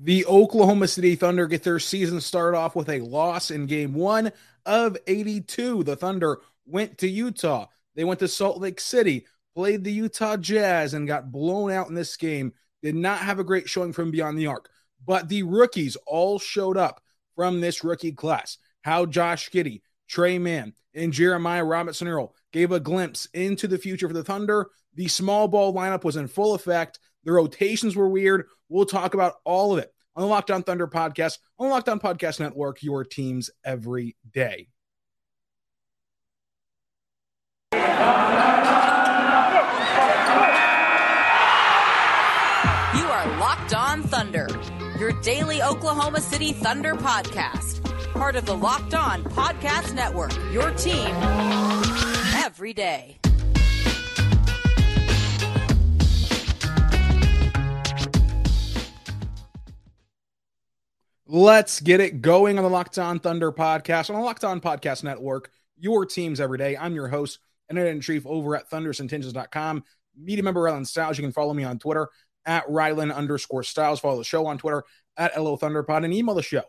The Oklahoma City Thunder get their season started off with a loss in game one of 82. The Thunder went to Utah. They went to Salt Lake City, played the Utah Jazz, and got blown out in this game. Did not have a great showing from beyond the arc. But the rookies all showed up from this rookie class. How Josh Giddey, Tre Mann, and Jeremiah Robinson Earl gave a glimpse into the future for the Thunder. The small ball lineup was in full effect. The rotations were weird. We'll talk about all of it on the Locked On Thunder podcast, on the Locked On Podcast Network, your teams every day. You are Locked On Thunder, your daily Oklahoma City Thunder podcast. Part of the Locked On Podcast Network, your team every day. Let's get it going on the Locked On Thunder podcast on the Locked On Podcast Network, your teams every day. I'm your host, editor in chief over at thundersintentions.com. Media member Rylan Stiles. You can follow me on Twitter at Rylan underscore Stiles. Follow the show on Twitter at LO Thunderpod and email the show,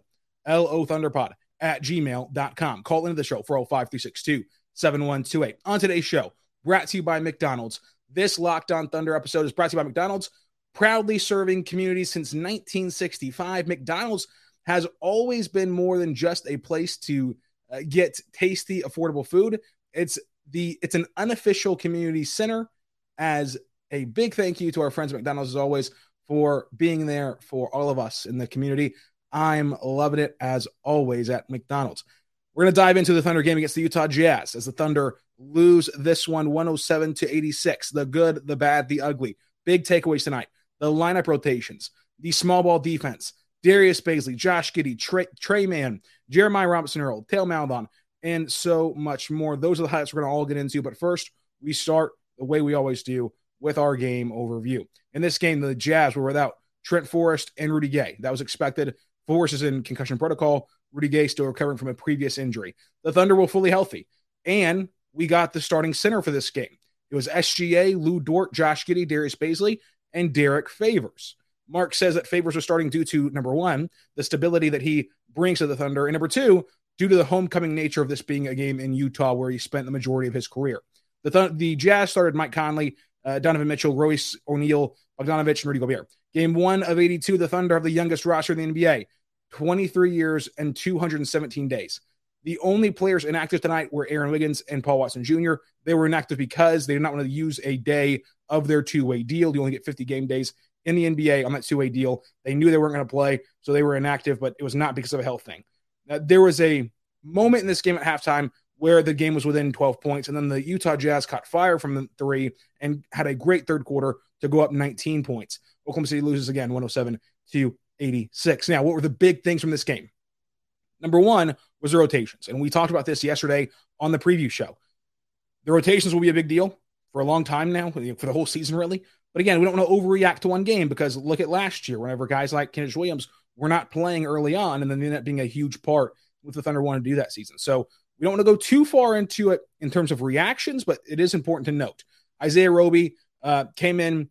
LO Thunderpod at gmail.com. Call into the show 405 362 7128. On today's show, brought to you by McDonald's. This Locked On Thunder episode is brought to you by McDonald's, proudly serving communities since 1965. McDonald's has always been more than just a place to uh, get tasty, affordable food. It's the it's an unofficial community center. As a big thank you to our friends at McDonald's as always for being there for all of us in the community. I'm loving it as always at McDonald's. We're going to dive into the Thunder game against the Utah Jazz as the Thunder lose this one 107 to 86. The good, the bad, the ugly. Big takeaways tonight. The lineup rotations, the small ball defense, Darius Bazley, Josh Giddey, Trey, Tre Mann, Jeremiah Robinson Earl, Theo Maledon, and so much more. Those are the highlights we're going to all get into. But first, we start the way we always do with our game overview. In this game, the Jazz were without Trent Forrest and Rudy Gay. That was expected. Forrest is in concussion protocol. Rudy Gay still recovering from a previous injury. The Thunder were fully healthy. And we got the starting center for this game. It was SGA, Lu Dort, Josh Giddey, Darius Bazley, and Derrick Favors. Mark says that Favors are starting due to number one, the stability that he brings to the Thunder, and number two, due to the homecoming nature of this being a game in Utah where he spent the majority of his career. The, Th- the Jazz started Mike Conley, uh, Donovan Mitchell, Royce O'Neale, Bogdanovich, and Rudy Gobert. Game one of 82, the Thunder have the youngest roster in the NBA, 23 years and 217 days. The only players inactive tonight were Aaron Wiggins and Paul Watson Jr. They were inactive because they did not want to use a day of their two way deal. You only get 50 game days in the NBA on that two way deal. They knew they weren't going to play, so they were inactive, but it was not because of a health thing. Uh, there was a moment in this game at halftime where the game was within 12 points, and then the Utah Jazz caught fire from the three and had a great third quarter to go up 19 points. Oklahoma City loses again 107 to 86. Now, what were the big things from this game? Number one was the rotations. And we talked about this yesterday on the preview show. The rotations will be a big deal for a long time now, for the whole season, really. But again, we don't want to overreact to one game because look at last year, whenever guys like Kenrich Williams were not playing early on, and then ended up being a huge part with the Thunder wanted to do that season. So we don't want to go too far into it in terms of reactions, but it is important to note. Isaiah Roby uh, came in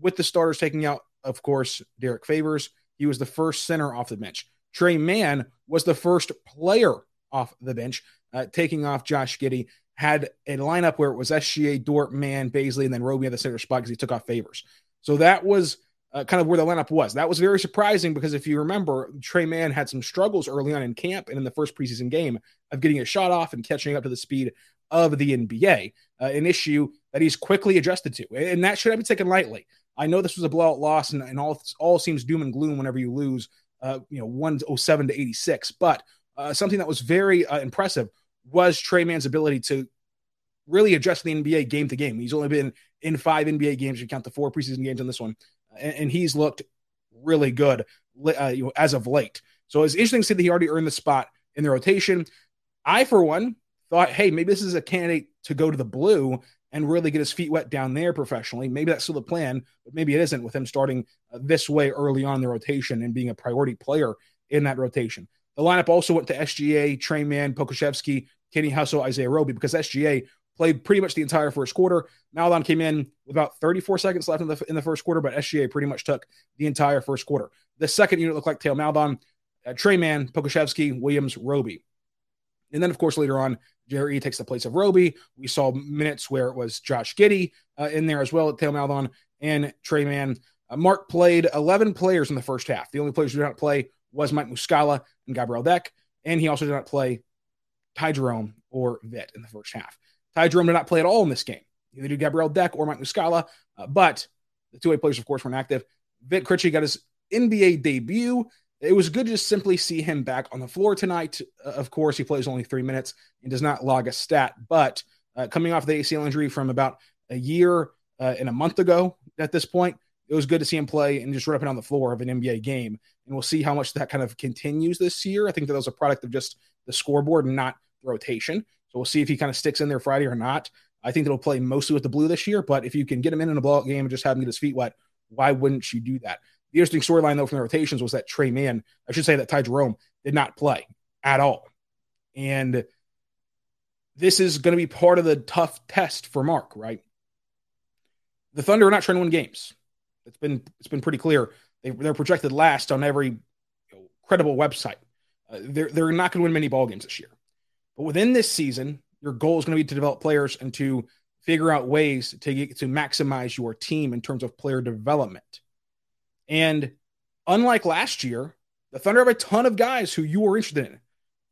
with the starters taking out, of course, Derrick Favors. He was the first center off the bench. Tre Mann was the first player off the bench, uh, taking off Josh Giddey. Had a lineup where it was SGA, Dort, Mann, Bazley, and then Roby at the center spot because he took off Favors. So that was uh, kind of where the lineup was. That was very surprising because if you remember, Tre Mann had some struggles early on in camp and in the first preseason game of getting a shot off and catching up to the speed of the NBA, uh, an issue that he's quickly adjusted to. And that should not be taken lightly. I know this was a blowout loss, and, and all all seems doom and gloom whenever you lose, uh, you know, 107 to 86. But uh, something that was very uh, impressive was Tre Mann's ability to really adjust the NBA game to game. He's only been in five NBA games. You count the four preseason games on this one, and, and he's looked really good uh, you know, as of late. So it's interesting to see that he already earned the spot in the rotation. I, for one, thought, hey, maybe this is a candidate to go to the blue and really get his feet wet down there professionally. Maybe that's still the plan, but maybe it isn't with him starting uh, this way early on the rotation and being a priority player in that rotation. The lineup also went to SGA, Tre Mann, Pokusevski, Kenny Hustle, Isaiah Roby, because SGA played pretty much the entire first quarter. Maledon came in with about 34 seconds left in the, in the first quarter, but SGA pretty much took the entire first quarter. The second unit looked like Theo Maledon, uh, Tre Mann, Pokusevski, Williams, Roby. And then, of course, later on, Jerry takes the place of Roby. We saw minutes where it was Josh Giddey uh, in there as well at Theo Maledon and Tre Mann. Uh, Mark played 11 players in the first half. The only players who did not play was Mike Muscala and Gabriel Deck. And he also did not play Ty Jerome or Vit in the first half. Ty Jerome did not play at all in this game. Either did Gabriel Deck or Mike Muscala, uh, but the two-way players, of course, weren't active. Vit Krejci got his NBA debut it was good to just simply see him back on the floor tonight. Uh, of course, he plays only three minutes and does not log a stat, but uh, coming off the ACL injury from about a year uh, and a month ago at this point, it was good to see him play and just run up and down the floor of an NBA game. And we'll see how much that kind of continues this year. I think that was a product of just the scoreboard and not rotation. So we'll see if he kind of sticks in there Friday or not. I think he'll play mostly with the blue this year, but if you can get him in in a blowout game and just have him get his feet wet, why wouldn't you do that? The interesting storyline, though, from the rotations was that Tre Mann, I should say that Ty Jerome did not play at all. And this is going to be part of the tough test for Mark, right? The Thunder are not trying to win games. It's been it's been pretty clear. They, are projected last on every you know, credible website. Uh, they're they're not going to win many ball games this year. But within this season, your goal is going to be to develop players and to figure out ways to get, to maximize your team in terms of player development. And unlike last year, the Thunder have a ton of guys who you were interested in.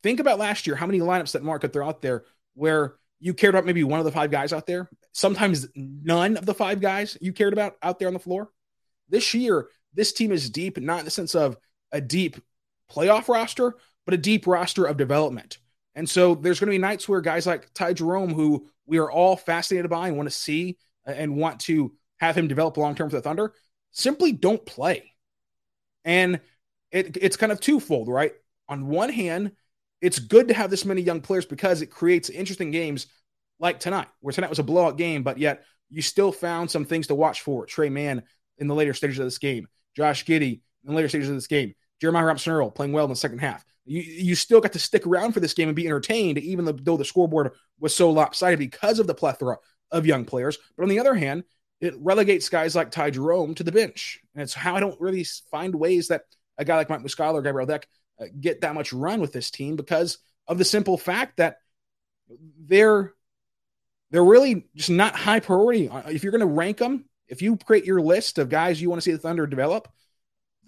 Think about last year, how many lineups that Mark could throw out there where you cared about maybe one of the five guys out there, sometimes none of the five guys you cared about out there on the floor. This year, this team is deep, not in the sense of a deep playoff roster, but a deep roster of development. And so there's going to be nights where guys like Ty Jerome, who we are all fascinated by and want to see uh, and want to have him develop long term for the Thunder, simply don't play. And it, it's kind of twofold, right? On one hand, it's good to have this many young players because it creates interesting games like tonight, where tonight was a blowout game, but yet you still found some things to watch for. Tre Mann in the later stages of this game, Josh Giddey in the later stages of this game, Jeremiah Robinson Earl playing well in the second half. You, you still got to stick around for this game and be entertained, even though the scoreboard was so lopsided because of the plethora of young players. But on the other hand, it relegates guys like Ty Jerome to the bench. And it's how I don't really find ways that a guy like Mike Muscala or Gabriel Deck uh, get that much run with this team because of the simple fact that they're they're really just not high priority. Uh, if you're going to rank them, if you create your list of guys you want to see the Thunder develop,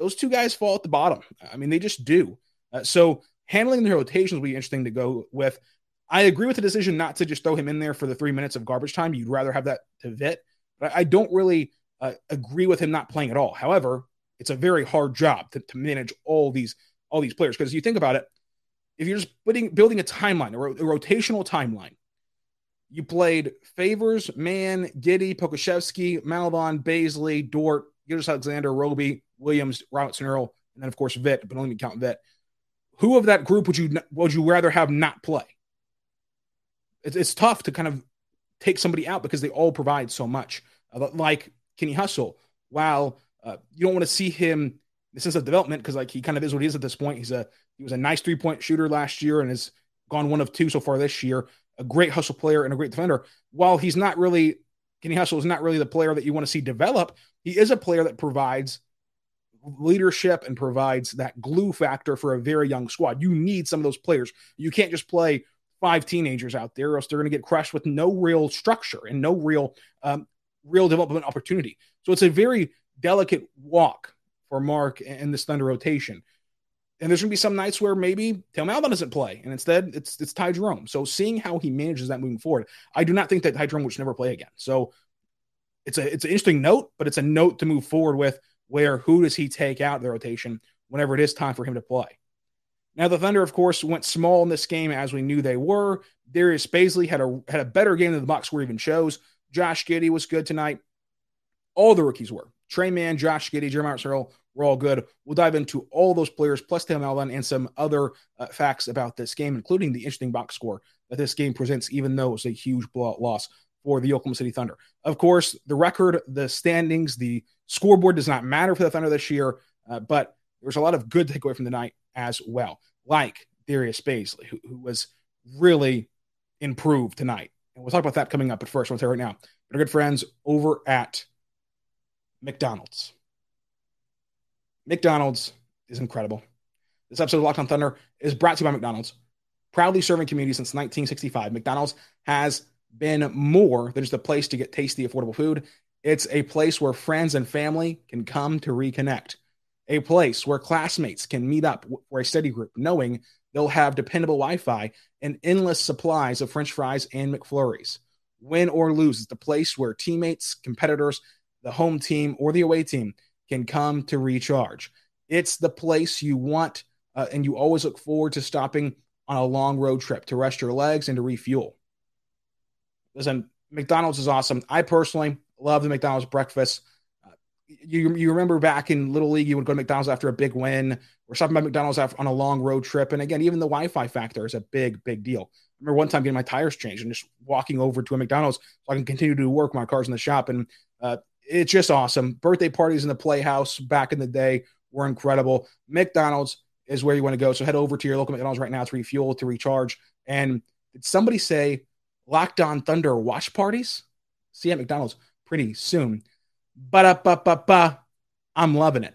those two guys fall at the bottom. I mean, they just do. Uh, so handling the rotations will be interesting to go with. I agree with the decision not to just throw him in there for the three minutes of garbage time. You'd rather have that to Vit. But I don't really uh, agree with him not playing at all. However, it's a very hard job to, to manage all these all these players because you think about it, if you're just putting building a timeline, a, ro- a rotational timeline, you played Favors, Mann, Giddey, Pokusevski, Maledon, Bazley, Dort, Gilgeous-Alexander, Roby, Williams, Robinson Earl, and then of course Vit, but only me count Vit. Who of that group would you would you rather have not play? It's, it's tough to kind of take somebody out because they all provide so much. Uh, like Kenny Hustle, while uh, you don't want to see him in the sense of development because like he kind of is what he is at this point. He's a he was a nice three point shooter last year and has gone one of two so far this year. A great hustle player and a great defender. While he's not really Kenny Hustle is not really the player that you want to see develop. He is a player that provides leadership and provides that glue factor for a very young squad. You need some of those players. You can't just play five teenagers out there, or else they're going to get crushed with no real structure and no real um, real development opportunity. So it's a very delicate walk for Mark and this Thunder rotation. And there's going to be some nights where maybe Theo Maledon doesn't play, and instead it's it's Ty Jerome. So seeing how he manages that moving forward, I do not think that Ty Jerome would never play again. So it's a it's an interesting note, but it's a note to move forward with. Where who does he take out the rotation whenever it is time for him to play? Now the Thunder, of course, went small in this game as we knew they were. Darius Bazley had a had a better game than the box score even shows. Josh Giddey was good tonight. All the rookies were. Tre Mann, Josh Giddey, Jeremiah Searle were all good. We'll dive into all those players plus Tim Allen and some other uh, facts about this game, including the interesting box score that this game presents, even though it's a huge blowout loss for the Oklahoma City Thunder. Of course, the record, the standings, the scoreboard does not matter for the Thunder this year, uh, but there's a lot of good takeaway from the night as well, like Darius Bazley, who, who was really improved tonight. And we'll talk about that coming up. But first, I want to say right now, our good friends over at McDonald's. McDonald's is incredible. This episode of Locked on Thunder is brought to you by McDonald's. Proudly serving community since 1965, McDonald's has been more than just a place to get tasty, affordable food. It's a place where friends and family can come to reconnect, a place where classmates can meet up for a study group, knowing they'll have dependable Wi Fi and endless supplies of French fries and McFlurries. Win or lose, it's the place where teammates, competitors, the home team, or the away team can come to recharge. It's the place you want, uh, and you always look forward to stopping on a long road trip to rest your legs and to refuel. Listen, McDonald's is awesome. I personally love the McDonald's breakfast. Uh, you, you remember back in Little League, you would go to McDonald's after a big win or stopping by McDonald's on a long road trip. And again, even the Wi Fi factor is a big, big deal. I remember one time getting my tires changed and just walking over to a McDonald's so I can continue to work. My car's in the shop. And uh, it's just awesome. Birthday parties in the Playhouse back in the day were incredible. McDonald's is where you want to go. So head over to your local McDonald's right now to refuel, to recharge. And did somebody say Locked on Thunder watch parties? See you at McDonald's pretty soon. But ba I'm loving it.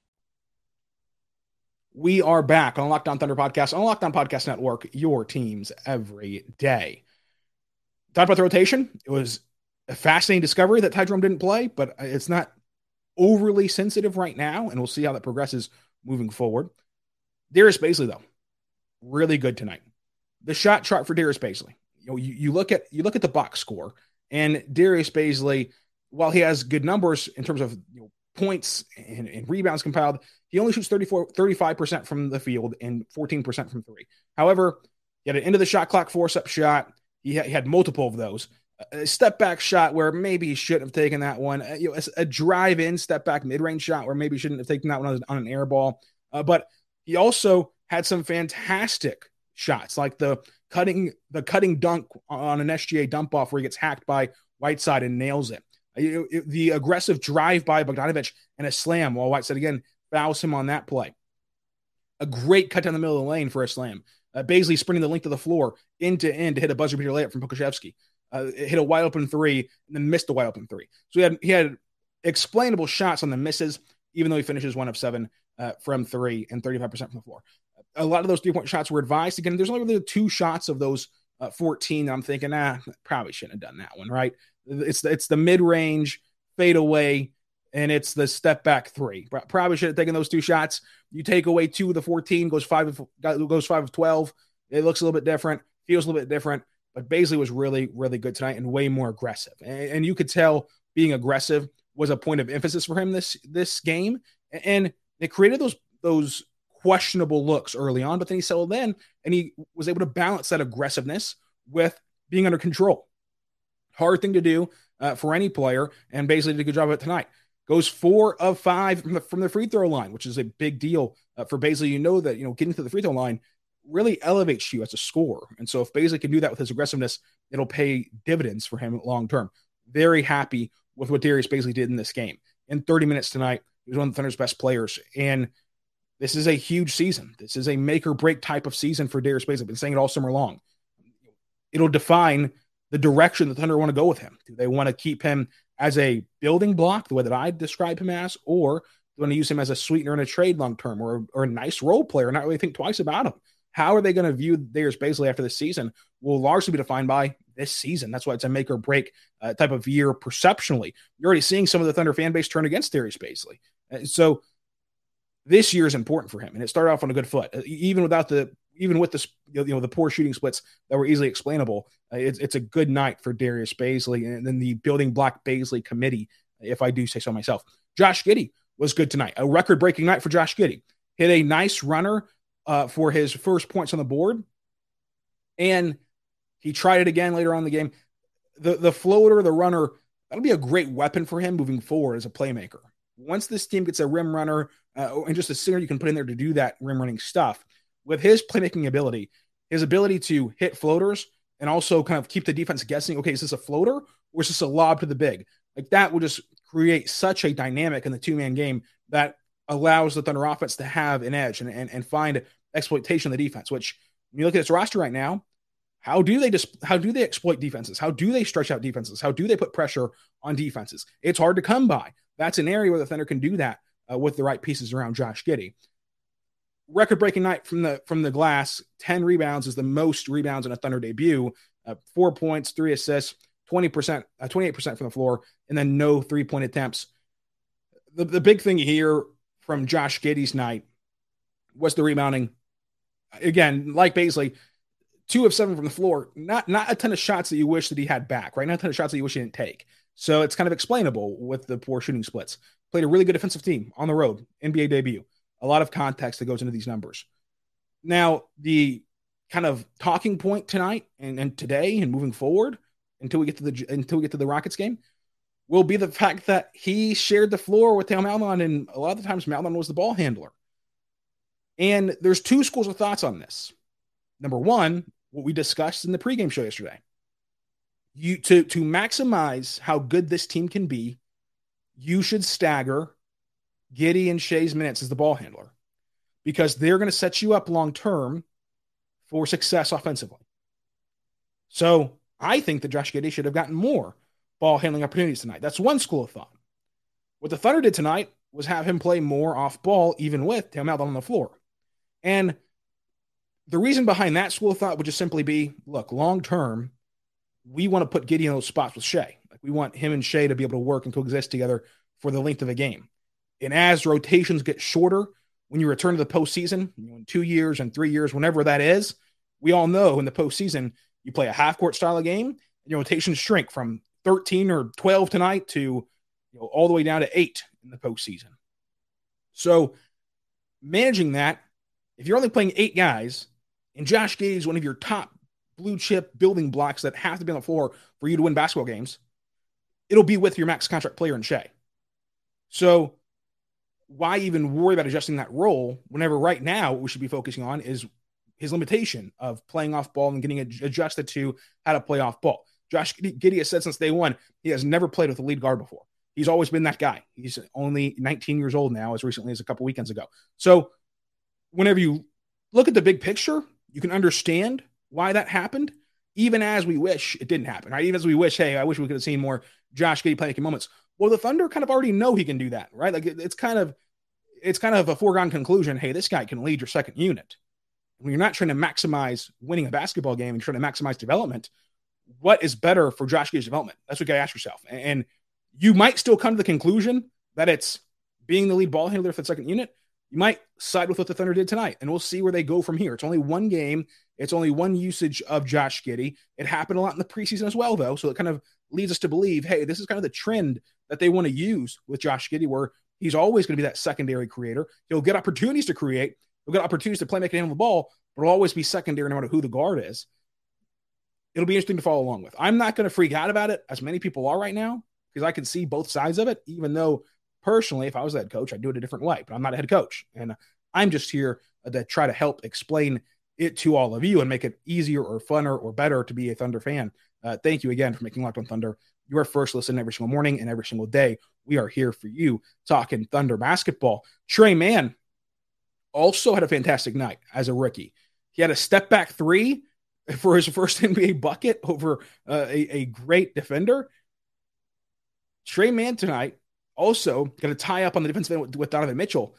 We are back on Locked On Thunder Podcast, on Locked On Podcast Network, your teams every day. Talked about the rotation. It was a fascinating discovery that Ty Jerome didn't play, but it's not overly sensitive right now, and we'll see how that progresses moving forward. Darius Bazley, though, really good tonight. The shot chart for Darius Bazley. You know, you, you look at you look at the box score, and Darius Bazley, while he has good numbers in terms of you know, points and, and rebounds compiled, he only shoots 34, 35% from the field and 14% from three. However, he had an end of the shot clock force up shot. He, ha- he had multiple of those. A step back shot where maybe he shouldn't have taken that one. Uh, you know, a, a drive in step back mid range shot where maybe he shouldn't have taken that one on, on an air ball. Uh, but he also had some fantastic shots, like the cutting the cutting dunk on an SGA dump off where he gets hacked by Whiteside and nails it. Uh, the aggressive drive by Bogdanovich and a slam while Whiteside again fouls him on that play. A great cut down the middle of the lane for a slam. Uh, sprinting the length of the floor end to end to hit a buzzer beater layup from Pokusevski. Uh, hit a wide open three and then missed a wide open three. So he had he had explainable shots on the misses, even though he finishes one of seven uh, from three and 35% from the floor. A lot of those three point shots were advised. Again, there's only really two shots of those uh, 14 I'm thinking, ah, probably shouldn't have done that one, right? It's the, it's the mid range fade away and it's the step back three. Probably should have taken those two shots. You take away two of the 14, goes five of goes five of 12. It looks a little bit different, feels a little bit different. But Bazley was really, really good tonight and way more aggressive. And, and you could tell being aggressive was a point of emphasis for him this this game. And it created those those questionable looks early on, but then he settled in and he was able to balance that aggressiveness with being under control. Hard thing to do uh, for any player, and Bazley did a good job of it tonight goes four of five from the, from the free throw line, which is a big deal uh, for Bazley. You know that you know getting to the free throw line really elevates you as a scorer, and so if Bazley can do that with his aggressiveness, it'll pay dividends for him long term. Very happy with what Darius Bazley did in this game. In 30 minutes tonight, he was one of the Thunder's best players. And this is a huge season. This is a make or break type of season for Darius Bazley. I've been saying it all summer long. It'll define the direction the Thunder want to go with him. Do they want to keep him as a building block, the way that I describe him as, or do they want to use him as a sweetener in a trade long term or, or a nice role player, not really think twice about him? How are they going to view Darius Bazley after this season will largely be defined by this season. That's why it's a make or break uh, type of year perceptionally. You're already seeing some of the Thunder fan base turn against Darius Bazley. Uh, so this year is important for him, and it started off on a good foot, uh, even without the even with the you know the poor shooting splits that were easily explainable. Uh, it's, it's a good night for Darius Bazley and then the building block Bazley committee, if I do say so myself. Josh Giddey was good tonight, a record breaking night for Josh Giddey. Hit a nice runner uh, for his first points on the board, and he tried it again later on in the game. The the floater, the runner, that'll be a great weapon for him moving forward as a playmaker. Once this team gets a rim runner uh, and just a singer you can put in there to do that rim running stuff, with his playmaking ability, his ability to hit floaters and also kind of keep the defense guessing, okay, is this a floater or is this a lob to the big? Like that will just create such a dynamic in the two man game that allows the Thunder offense to have an edge and, and, and find exploitation of the defense, which when you look at this roster right now, how do they just how do they exploit defenses? How do they stretch out defenses? How do they put pressure on defenses? It's hard to come by. That's an area where the Thunder can do that uh, with the right pieces around Josh Giddey. Record breaking night from the from the glass. Ten rebounds is the most rebounds in a Thunder debut. Uh, four points, three assists, twenty percent, uh, twenty eight percent from the floor, and then no three point attempts. The the big thing here from Josh Giddey's night was the rebounding. Again, like Bazley, two of seven from the floor. Not not a ton of shots that you wish that he had back, right? Not a ton of shots that you wish he didn't take. So it's kind of explainable with the poor shooting splits. Played a really good defensive team on the road, NBA debut. A lot of context that goes into these numbers. Now, the kind of talking point tonight and, and today and moving forward until we get to the until we get to the Rockets game will be the fact that he shared the floor with Theo Maledon, and a lot of the times Maledon was the ball handler. And there's two schools of thoughts on this. Number one, what we discussed in the pregame show yesterday. You to to maximize how good this team can be, you should stagger Giddey and Shai's minutes as the ball handler because they're going to set you up long term for success offensively. So I think that Josh Giddey should have gotten more ball handling opportunities tonight. That's one school of thought. What the Thunder did tonight was have him play more off ball, even with Tim out on the floor. And the reason behind that school of thought would just simply be look, long term, we want to put Giddey in those spots with Shai. Like we want him and Shai to be able to work and coexist together for the length of a game. And as rotations get shorter, when you return to the postseason, in two years and three years, whenever that is, we all know in the postseason, you play a half court style of game, and your rotations shrink from 13 or 12 tonight to you know, all the way down to eight in the postseason. So managing that, if you're only playing eight guys, and Josh Giddey is one of your top blue chip building blocks that have to be on the floor for you to win basketball games, it'll be with your max contract player in Shai. So why even worry about adjusting that role whenever right now what we should be focusing on is his limitation of playing off ball and getting adjusted to how to play off ball. Josh Giddey has said since day one he has never played with a lead guard before. He's always been that guy. He's only 19 years old now, as recently as a couple weekends ago. So, whenever you look at the big picture, you can understand why that happened, even as we wish it didn't happen, right? Even as we wish, hey, I wish we could have seen more Josh Giddey playmaking moments. Well, the Thunder kind of already know he can do that, right? Like it, it's kind of it's kind of a foregone conclusion. Hey, this guy can lead your second unit. When you're not trying to maximize winning a basketball game, and you're trying to maximize development. What is better for Josh Giddey's development? That's what you got to ask yourself. And, and you might still come to the conclusion that it's being the lead ball handler for the second unit, you might side with what the Thunder did tonight, and we'll see where they go from here. It's only one game. It's only one usage of Josh Giddey. It happened a lot in the preseason as well, though. So it kind of leads us to believe, hey, this is kind of the trend that they want to use with Josh Giddey, where he's always going to be that secondary creator. He'll get opportunities to create. He'll get opportunities to play, make, and handle the ball, but he'll always be secondary no matter who the guard is. It'll be interesting to follow along with. I'm not going to freak out about it as many people are right now because I can see both sides of it, even though personally, if I was a head coach, I'd do it a different way, but I'm not a head coach. And I'm just here uh, to try to help explain it to all of you and make it easier or funner or better to be a Thunder fan. Uh, thank you again for making Locked on Thunder your first listen every single morning and every single day. We are here for you talking Thunder basketball. Tre Mann also had a fantastic night as a rookie. He had a step back three for his first NBA bucket over uh, a, a great defender. Tre Mann tonight also got to tie up on the defensive end with, with Donovan Mitchell.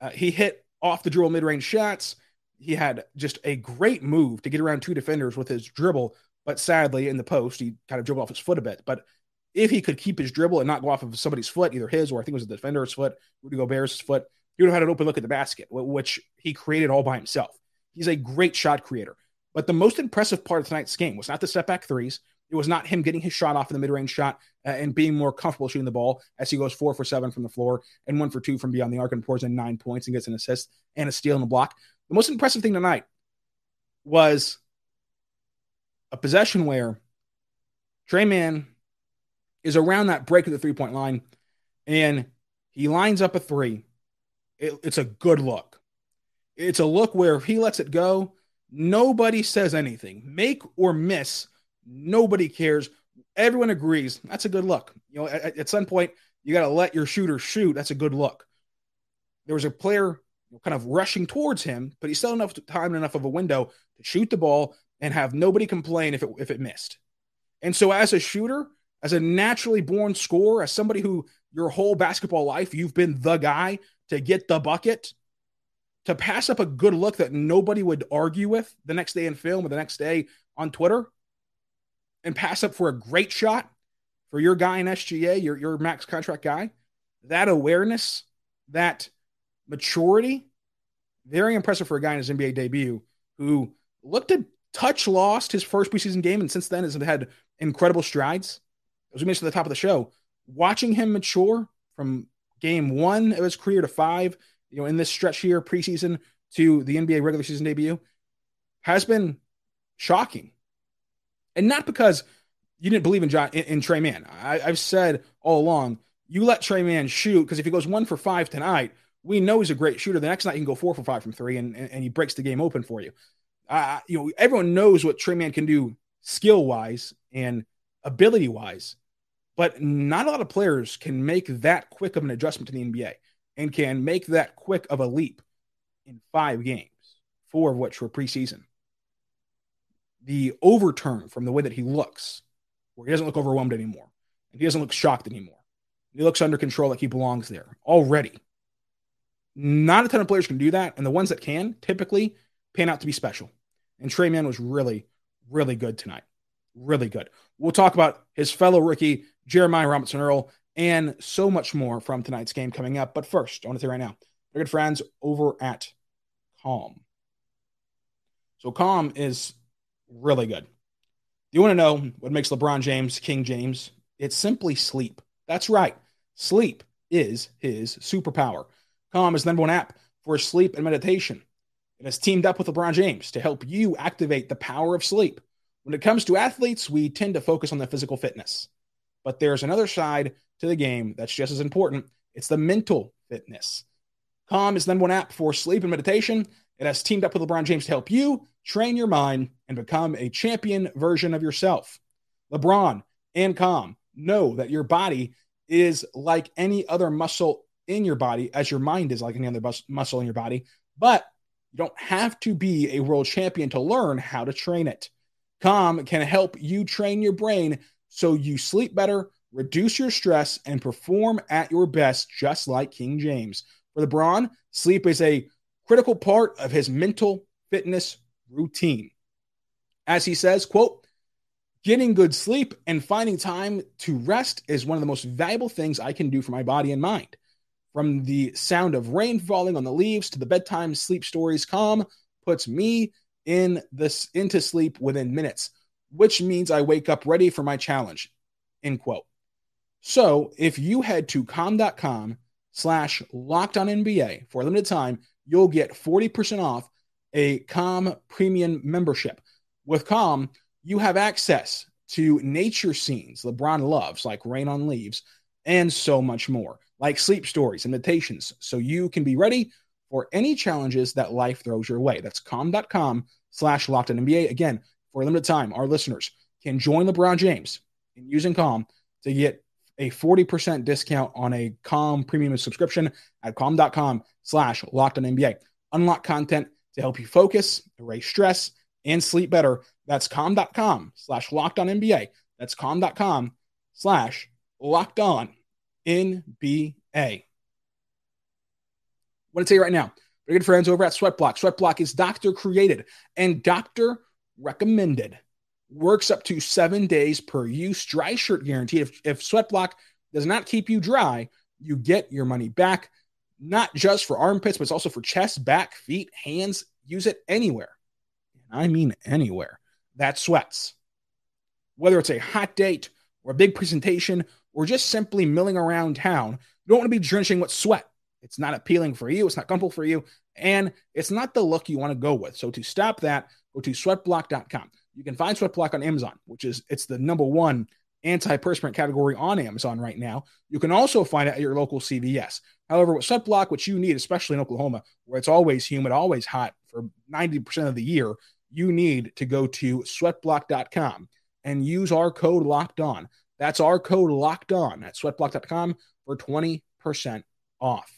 Uh, he hit off the dribble mid range shots. He had just a great move to get around two defenders with his dribble, but sadly in the post he kind of dribbled off his foot a bit. But if he could keep his dribble and not go off of somebody's foot, either his or I think it was the defender's foot, Rudy Gobert's foot, he would have had an open look at the basket, which he created all by himself. He's a great shot creator. But the most impressive part of tonight's game was not the step back threes. It was not him getting his shot off in the mid range shot uh, and being more comfortable shooting the ball as he goes four for seven from the floor and one for two from beyond the arc and pours in nine points and gets an assist and a steal and a block. The most impressive thing tonight was a possession where Tre Mann is around that break of the three point line and he lines up a three. It, it's a good look. It's a look where if he lets it go, nobody says anything. Make or miss, nobody cares. Everyone agrees that's a good look. You know, at, at some point, you got to let your shooter shoot. That's a good look. There was a player kind of rushing towards him, but he still enough time enough of a window to shoot the ball and have nobody complain if it if it missed. And so, as a shooter, as a naturally born scorer, as somebody who your whole basketball life you've been the guy to get the bucket, to pass up a good look that nobody would argue with the next day in film or the next day on Twitter, and pass up for a great shot for your guy in SGA, your your max contract guy, that awareness, that maturity, very impressive for a guy in his NBA debut who looked to touch lost his first preseason game and since then has had incredible strides. As we mentioned at the top of the show, watching him mature from game one of his career to five, you know, in this stretch here, preseason to the NBA regular season debut, has been shocking. And not because you didn't believe in John in, in Tre Mann. I, have said all along, you let Tre Mann shoot because if he goes one for five tonight, we know he's a great shooter. The next night he can go four for five from three, and, and, and he breaks the game open for you. Uh, you know, everyone knows what Tre Mann can do skill wise and ability wise, but not a lot of players can make that quick of an adjustment to the NBA and can make that quick of a leap in five games, four of which were preseason. The overturn from the way that he looks, where he doesn't look overwhelmed anymore, and he doesn't look shocked anymore. He looks under control, like he belongs there already. Not a ton of players can do that, and the ones that can typically pan out to be special. And Tre Mann was really, really good tonight. Really good. We'll talk about his fellow rookie, Jeremiah Robinson Earl, and so much more from tonight's game coming up. But first, I want to say right now, our good friends over at Calm. So Calm is really good. Do you want to know what makes LeBron James King James? It's simply sleep. That's right. Sleep is his superpower. Calm is the number one app for sleep and meditation. It has teamed up with LeBron James to help you activate the power of sleep. When it comes to athletes, we tend to focus on the physical fitness. But there's another side to the game that's just as important it's the mental fitness. Calm is the number one app for sleep and meditation. It has teamed up with LeBron James to help you train your mind and become a champion version of yourself. LeBron and Calm know that your body is like any other muscle in your body as your mind is like any other bus- muscle in your body. But you don't have to be a world champion to learn how to train it. Calm can help you train your brain so you sleep better, reduce your stress, and perform at your best, just like King James. For LeBron, sleep is a critical part of his mental fitness routine. As he says, quote, getting good sleep and finding time to rest is one of the most valuable things I can do for my body and mind. From the sound of rain falling on the leaves to the bedtime sleep stories, calm puts me in this into sleep within minutes, which means I wake up ready for my challenge. End quote. So if you head to calm.com slash locked on NBA for a limited time, you'll get 40% off a Calm premium membership. With Calm, you have access to nature scenes LeBron loves, like rain on leaves, and so much more like sleep stories and meditations, so you can be ready for any challenges that life throws your way. That's calm.com slash locked on NBA. Again, for a limited time, our listeners can join LeBron James in using Calm to get a 40% discount on a Calm premium subscription at calm.com slash locked on NBA. Unlock content to help you focus, erase stress, and sleep better. That's calm.com slash locked on NBA. That's calm.com slash locked on NBA. I want to tell you right now, we're good friends over at Sweatblock. Sweatblock is doctor created and doctor recommended. Works up to seven days per use. Dry shirt guaranteed. If, if Sweatblock does not keep you dry, you get your money back. Not just for armpits, but it's also for chest, back, feet, hands. Use it anywhere. I mean anywhere. That sweats. Whether it's a hot date or a big presentation or just simply milling around town, you don't want to be drenching with sweat. It's not appealing for you. It's not comfortable for you. And it's not the look you want to go with. So to stop that, go to sweatblock.com. You can find Sweatblock on Amazon, which is it's the number one antiperspirant category on Amazon right now. You can also find it at your local CVS. However, with Sweatblock, which you need, especially in Oklahoma, where it's always humid, always hot for 90% of the year, you need to go to sweatblock.com and use our code locked on. That's our code locked on at sweatblock.com for 20% off.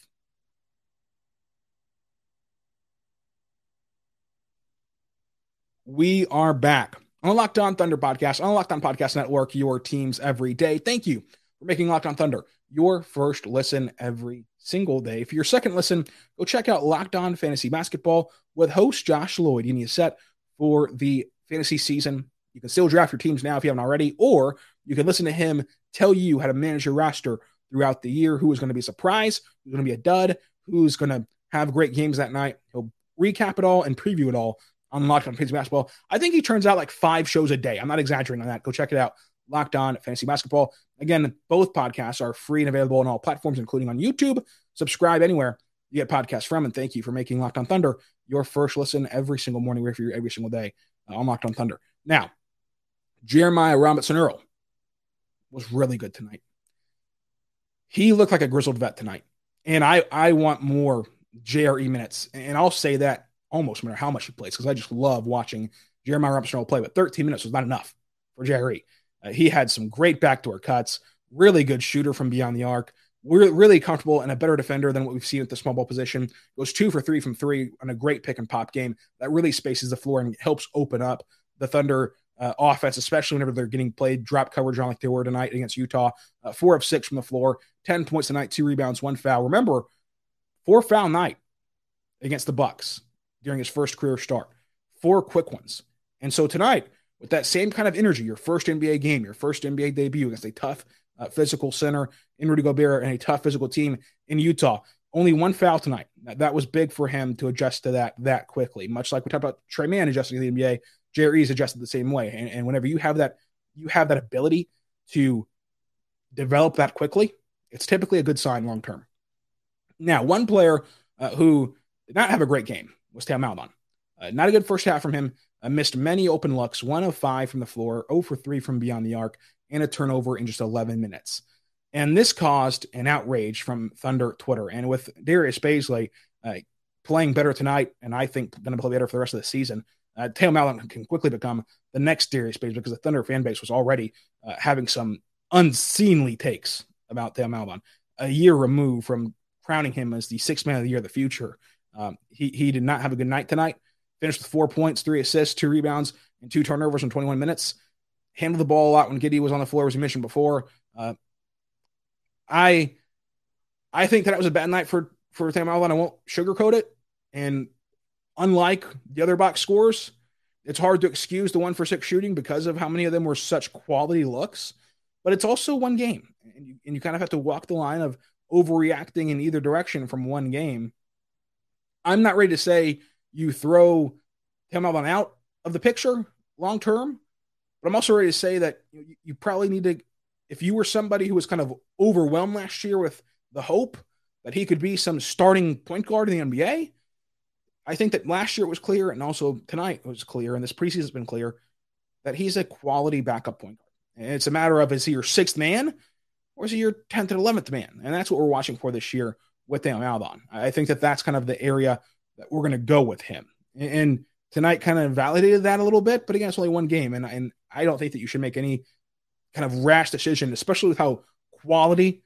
We are back on Locked On Thunder podcast, on Locked On Podcast Network, your teams every day. Thank you for making Locked On Thunder your first listen every single day. For your second listen, go check out Locked On Fantasy Basketball with host Josh Lloyd. You need a set for the fantasy season. You can still draft your teams now if you haven't already, or you can listen to him tell you how to manage your roster throughout the year, who is going to be a surprise, who's going to be a dud, who's going to have great games that night. He'll recap it all and preview it all on Locked On Fantasy Basketball. I think he turns out like five shows a day. I'm not exaggerating on that. Go check it out. Locked On Fantasy Basketball. Again, both podcasts are free and available on all platforms, including on YouTube. Subscribe anywhere you get podcasts from. And thank you for making Locked On Thunder your first listen every single morning, every, every single day uh, on Locked On Thunder. Now, Jeremiah Robinson Earl was really good tonight. He looked like a grizzled vet tonight. And I, I want more JRE minutes. And I'll say that almost no matter how much he plays because I just love watching Jeremiah Robinson play. But 13 minutes was not enough for JRE. Uh, he had some great backdoor cuts, really good shooter from beyond the arc. We're really comfortable and a better defender than what we've seen at the small ball position. Goes two for three from three on a great pick and pop game that really spaces the floor and helps open up the Thunder uh, offense, especially whenever they're getting played drop coverage on like they were tonight against Utah. Uh, four of six from the floor, 10 points tonight, two rebounds, one foul. Remember, four foul night against the Bucks during his first career start. Four quick ones. And so tonight, with that same kind of energy, your first NBA game, your first NBA debut against a tough uh, physical center in Rudy Gobert and a tough physical team in Utah. Only one foul tonight. That, was big for him to adjust to that that quickly. Much like we talked about Tre Mann adjusting to the NBA, Jerry is adjusted the same way. And, and whenever you have that, you have that ability to develop that quickly. It's typically a good sign long term. Now, one player uh, who did not have a great game was Theo Maledon. Uh, not a good first half from him. Uh, missed many open looks, one of five from the floor, 0 for 3 from beyond the arc, and a turnover in just 11 minutes. And this caused an outrage from Thunder Twitter. And with Darius Bazley uh, playing better tonight, and I think going to play better for the rest of the season, uh, Maledon can quickly become the next Darius Bazley because the Thunder fan base was already uh, having some unseemly takes about Theo Maledon, a year removed from crowning him as the sixth man of the year of the future. Um, he he did not have a good night tonight. Finished with four points, three assists, two rebounds, and two turnovers in 21 minutes. Handled the ball a lot when Giddey was on the floor, as you mentioned before. Uh, I I think that it was a bad night for for Theo Maledon. I won't sugarcoat it. And unlike the other box scores, it's hard to excuse the one for six shooting because of how many of them were such quality looks. But it's also one game, and you, and you kind of have to walk the line of overreacting in either direction from one game I'm not ready to say you throw Theo Maledon out of the picture long term, but I'm also ready to say that you, you probably need to, if you were somebody who was kind of overwhelmed last year with the hope that he could be some starting point guard in the NBA, I think that last year it was clear, and also tonight it was clear, and this preseason has been clear that he's a quality backup point guard. And it's a matter of is he your sixth man or is he your 10th and 11th man? And that's what we're watching for this year with Theo Maledon. I think that that's kind of the area that we're going to go with him. And tonight kind of validated that a little bit, but again, it's only one game, and and I don't think that you should make any kind of rash decision, especially with how quality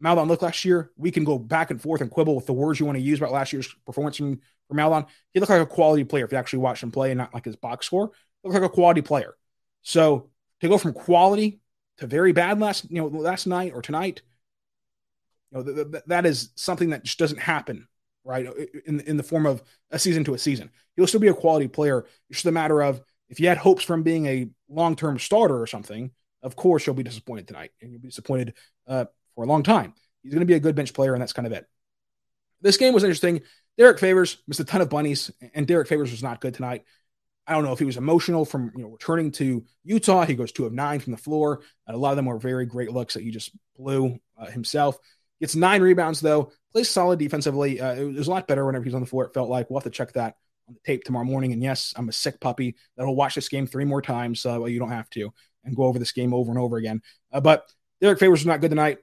Maledon looked last year. We can go back and forth and quibble with the words you want to use about last year's performance from, from Maledon. He looked like a quality player if you actually watch him play and not like his box score. He looked like a quality player. So to go from quality to very bad last you know last night or tonight, you know th- th- that is something that just doesn't happen right in in the form of a season to a season. He'll still be a quality player. It's just a matter of if you had hopes from being a long term starter or something. Of course, you'll be disappointed tonight, and you'll be disappointed uh, for a long time. He's going to be a good bench player, and that's kind of it. This game was interesting. Derrick Favors missed a ton of bunnies, and Derrick Favors was not good tonight. I don't know if he was emotional from you know returning to Utah. He goes two of nine from the floor. And a lot of them were very great looks that he just blew uh, himself. Gets nine rebounds though. Plays solid defensively. Uh, it was a lot better whenever he's on the floor. It felt like we'll have to check that on the tape tomorrow morning. And yes, I'm a sick puppy that'll watch this game three more times. Uh, well, you don't have to and go over this game over and over again. Uh, but Derrick Favors was not good tonight,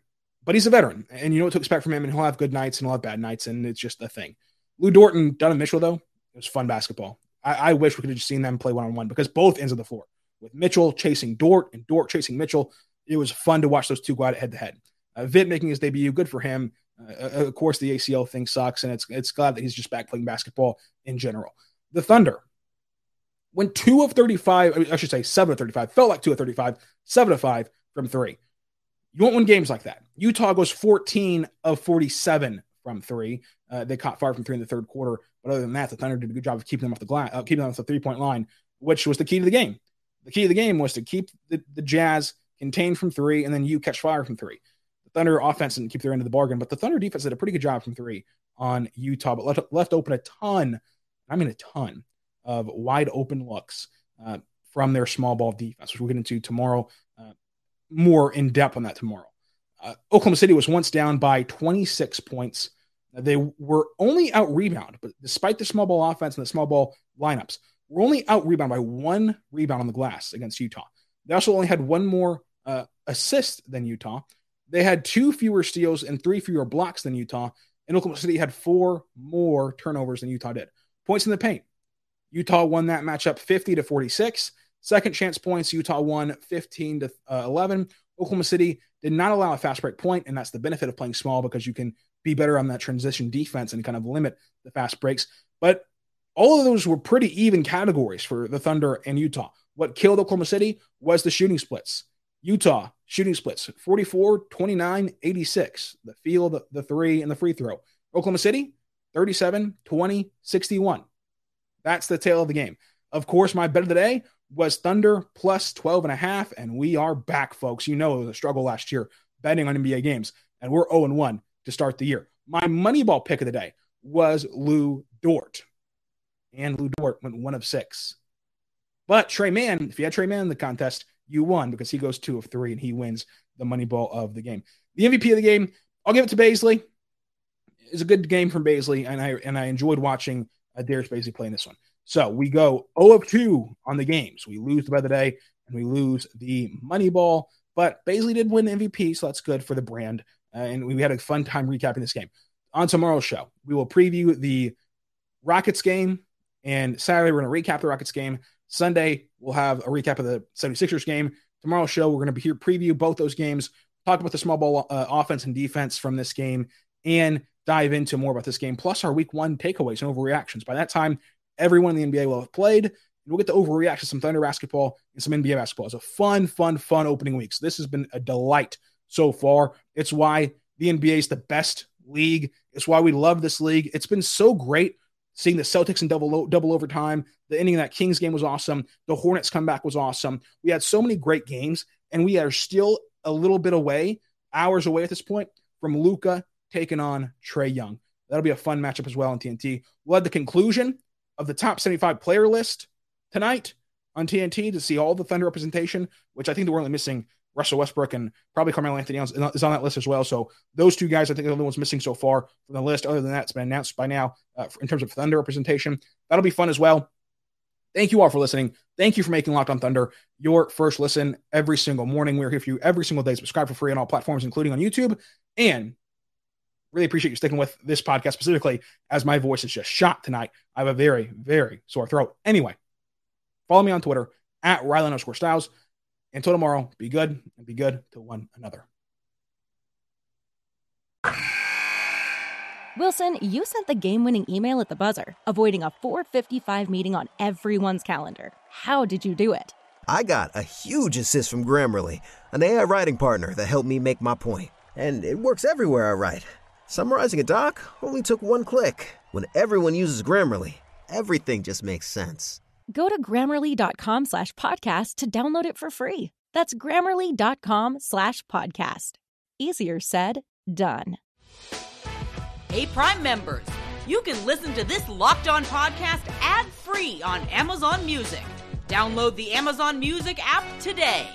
but he's a veteran, and you know what to expect from him. And he'll have good nights and he'll have bad nights, and it's just a thing. Lu Dort and, Donovan Mitchell though, it was fun basketball. I, I wish we could have just seen them play one on one because both ends of the floor, with Mitchell chasing Dort and Dort chasing Mitchell, it was fun to watch those two go out head to head. Uh, Vit making his debut, good for him. Uh, uh of course, the ACL thing sucks, and it's it's glad that he's just back playing basketball in general. The Thunder went two of 35, I should say seven of 35, felt like two of 35, seven of five from three. You won't win games like that. Utah goes 14 of 47 from three. Uh, they caught fire from three in the third quarter. But other than that, the Thunder did a good job of keeping them off the glass, uh, keeping them off the three point line, which was the key to the game. The key to the game was to keep the, the Jazz contained from three, and then you catch fire from three. The Thunder offense didn't keep their end of the bargain, but the Thunder defense did a pretty good job from three on Utah, but left, left open a ton, I mean a ton, of wide open looks uh, from their small ball defense, which we'll get into tomorrow, more in depth on that tomorrow. Uh, Oklahoma City was once down by 26 points they were only out rebound, but despite the small ball offense and the small ball lineups, we're only out rebound by one rebound on the glass against Utah. They also only had one more uh, assist than Utah. They had two fewer steals and three fewer blocks than Utah. And Oklahoma City had four more turnovers than Utah did. Points in the paint. Utah won that matchup 50 to 46. Second chance points, Utah won 15 to uh, 11. Oklahoma City did not allow a fast break point, and that's the benefit of playing small because you can be better on that transition defense and kind of limit the fast breaks. But all of those were pretty even categories for the Thunder and Utah. What killed Oklahoma City was the shooting splits. Utah shooting splits 44, 29, 86. The field, the three, and the free throw. Oklahoma City 37, 20, 61. That's the tale of the game. Of course, my bet of the day was Thunder plus 12 and a half, and we are back, folks. You know a struggle last year betting on NBA games, and we're 0 and 1 to start the year. My Moneyball pick of the day was Lu Dort, and Lu Dort went one of six. But Tre Mann, if you had Tre Mann in the contest, you won because he goes two of three and he wins the Moneyball of the game. The MVP of the game, I'll give it to Bazley. It's a good game from Bazley, and I and I enjoyed watching uh, Darius Bazley playing this one. So we go 0 of 2 on the games. We lose the of the day and we lose the Moneyball. But Bazley did win MVP, so that's good for the brand. Uh, and we had a fun time recapping this game. On tomorrow's show, we will preview the Rockets game, and Saturday, we're going to recap the Rockets game. Sunday, we'll have a recap of the 76ers game. Tomorrow's show, we're going to be here preview both those games, talk about the small ball uh, offense and defense from this game, and dive into more about this game, plus our week one takeaways and overreactions. By that time, everyone in the NBA will have played. We'll get to overreact to some Thunder basketball and some NBA basketball. It's a fun, fun, fun opening week. So this has been a delight so far. It's why the NBA is the best league. It's why we love this league. It's been so great seeing the Celtics in double double overtime. The ending of that Kings game was awesome. The Hornets comeback was awesome. We had so many great games, and we are still a little bit away, hours away at this point, from Luka taking on Trae Young. That'll be a fun matchup as well on TNT. We'll have the conclusion of the top 75 player list tonight on TNT to see all the Thunder representation, which I think we're only missing Russell Westbrook and probably Carmelo Anthony is on that list as well. So those two guys, I think, are the only ones missing so far from the list. Other than that, it's been announced by now uh, in terms of Thunder representation. That'll be fun as well. Thank you all for listening. Thank you for making Locked on Thunder your first listen every single morning. We're here for you every single day. Subscribe for free on all platforms, including on YouTube. And really appreciate you sticking with this podcast specifically as my voice is just shot tonight. I have a very, very sore throat. Anyway, follow me on Twitter at Rylan underscore Stiles. Until tomorrow, be good and be good to one another. Wilson, you sent the game winning email at the buzzer, avoiding a 455 meeting on everyone's calendar. How did you do it? I got a huge assist from Grammarly, an AI writing partner that helped me make my point. And it works everywhere I write. Summarizing a doc only took one click. When everyone uses Grammarly, everything just makes sense. Go to grammarly.com slash podcast to download it for free. That's grammarly.com slash podcast. Easier said, done. Hey, Prime members, you can listen to this Locked On podcast ad free on Amazon Music. Download the Amazon Music app today.